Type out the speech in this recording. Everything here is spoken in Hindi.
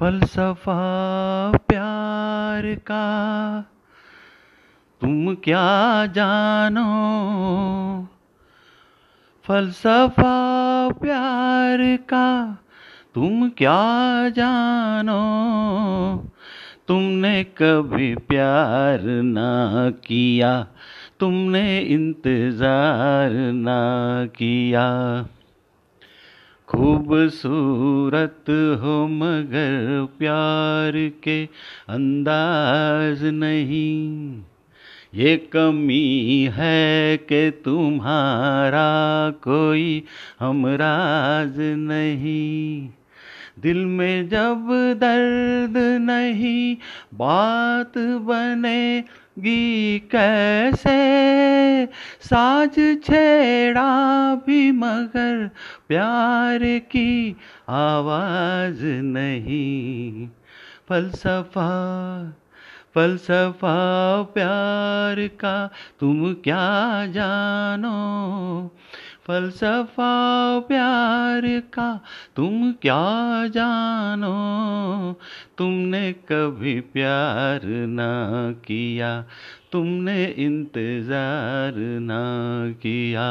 फलसफा प्यार का। तुम क्या जानो? फलसफा प्यार का। तुम क्या जानो? तुमने कभी प्यार ना किया, तुमने इंतज़ार ना किया। खूबसूरत हो मगर प्यार के अंदाज नहीं। ये कमी है कि तुम्हारा कोई हमराज नहीं। दिल में जब दर्द नहीं, बात बनेगी कैसे? साज छेड़ा भी मगर प्यार की आवाज़ नहीं। फलसफा फलसफा प्यार का तुम क्या जानो? फलसफा प्यार का तुम क्या जानो? तुमने कभी प्यार ना किया, तुमने इंतज़ार ना किया।